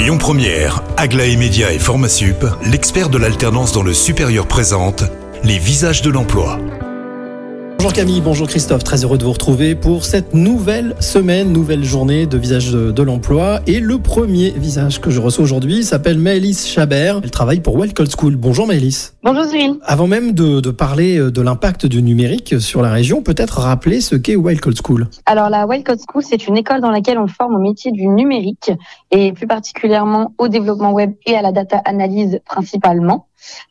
Lyon Première, Aglaé Média et Formasup, l'expert de l'alternance dans le supérieur présente les visages de l'emploi. Bonjour Camille, bonjour Christophe, très heureux de vous retrouver pour cette nouvelle semaine, nouvelle journée de visage de, de l'emploi. Et le premier visage que je reçois aujourd'hui s'appelle Maëlys Chabert. Elle travaille pour Well Code School. Bonjour Maëlys. Bonjour Cyril. Avant même de, de parler de l'impact du numérique sur la région, peut-être rappeler ce qu'est Well Code School. Alors la Wild Code School, c'est une école dans laquelle on forme au métier du numérique et plus particulièrement au développement web et à la data analyse principalement.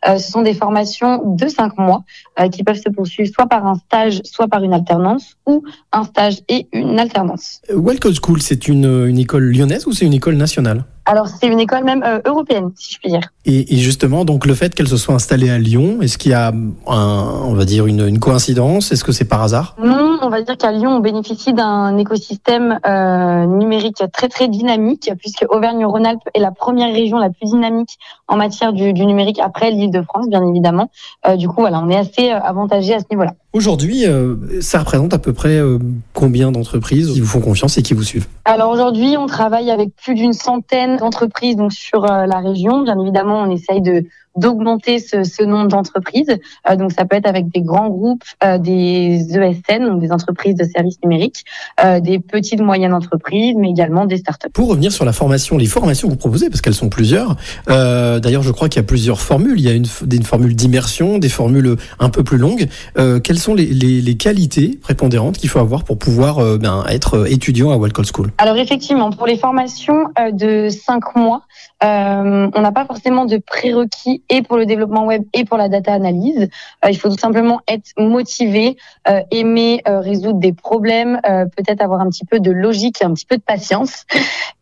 Euh, ce sont des formations de cinq mois euh, qui peuvent se poursuivre soit par un stage, soit par une alternance ou un stage et une alternance. Well Code School, c'est une, une école lyonnaise ou c'est une école nationale? Alors c'est une école même euh, européenne, si je puis dire. et, et justement, donc le fait qu'elle se soit installée à Lyon, est-ce qu'il y a un, on va dire une, une coïncidence? Est-ce que c'est par hasard? Non, on va dire qu'à Lyon, on bénéficie d'un écosystème euh, numérique très très dynamique, puisque Auvergne-Rhône-Alpes est la première région la plus dynamique en matière du, numérique après l'Île-de-France, bien évidemment. Euh, du coup, voilà, on est assez euh, avantagé à ce niveau-là. Aujourd'hui, euh, ça représente à peu près euh, combien d'entreprises qui vous font confiance et qui vous suivent? Alors aujourd'hui, on travaille avec plus d'une centaine d'entreprises donc sur euh, la région. Bien évidemment, on essaye de d'augmenter ce, ce nombre d'entreprises. Euh, donc ça peut être avec des grands groupes, euh, des ESN, donc des entreprises de services numériques, euh, des petites moyennes entreprises, mais également des startups. Pour revenir sur la formation, les formations que vous proposez, parce qu'elles sont plusieurs. euh, D'ailleurs, je crois qu'il y a plusieurs formules. Il y a une, une formule d'immersion, des formules un peu plus longues. Euh, quelles sont les, qualités prépondérantes qu'il faut avoir pour pouvoir euh, ben, être étudiant à Well Code School? Alors effectivement, pour les formations euh, de cinq mois, euh, on n'a pas forcément de prérequis et pour le développement web et pour la data analyse. Euh, il faut tout simplement être motivé, euh, aimer euh, résoudre des problèmes, euh, peut-être avoir un petit peu de logique, un petit peu de patience.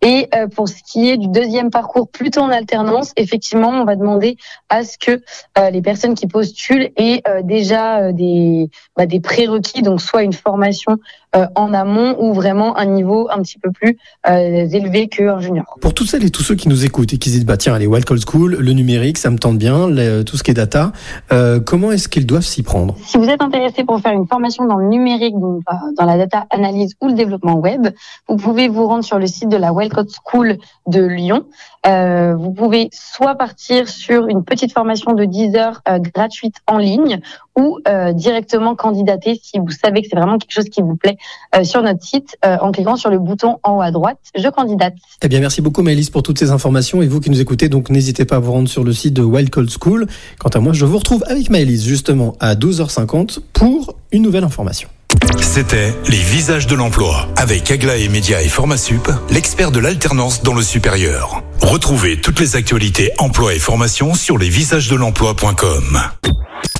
Et euh, pour ce qui est du deuxième parcours, plutôt en alternance, effectivement, on va demander à ce que euh, les personnes qui postulent aient euh, déjà des, bah, des prérequis, donc soit une formation en amont ou vraiment un niveau un petit peu plus euh, élevé qu'un junior. Pour toutes celles et tous ceux qui nous écoutent et qui se disent, bah tiens, allez, Code School, le numérique, ça me tente bien, le- tout ce qui est data, euh, comment est-ce qu'ils doivent s'y prendre? Si vous êtes intéressé pour faire une formation dans le numérique, donc euh, dans la data analyse ou le développement web, vous pouvez vous rendre sur le site de la Wellcode School de Lyon. Euh, vous pouvez soit partir sur une petite formation de 10 heures euh, gratuite en ligne ou euh, directement candidater si vous savez que c'est vraiment quelque chose qui vous plaît euh, sur notre site euh, en cliquant sur le bouton en haut à droite, je candidate. Eh bien, merci beaucoup, Maëlys, pour toutes ces informations. Et vous qui nous écoutez, donc n'hésitez pas à vous rendre sur le site de Wild Code School. Quant à moi, je vous retrouve avec Maëlys, justement, à 12h50 pour une nouvelle information. C'était les visages de l'emploi avec Aglaé Média et Formasup, l'expert de l'alternance dans le supérieur. Retrouvez toutes les actualités emploi et formation sur lesvisagesdelemploi.com.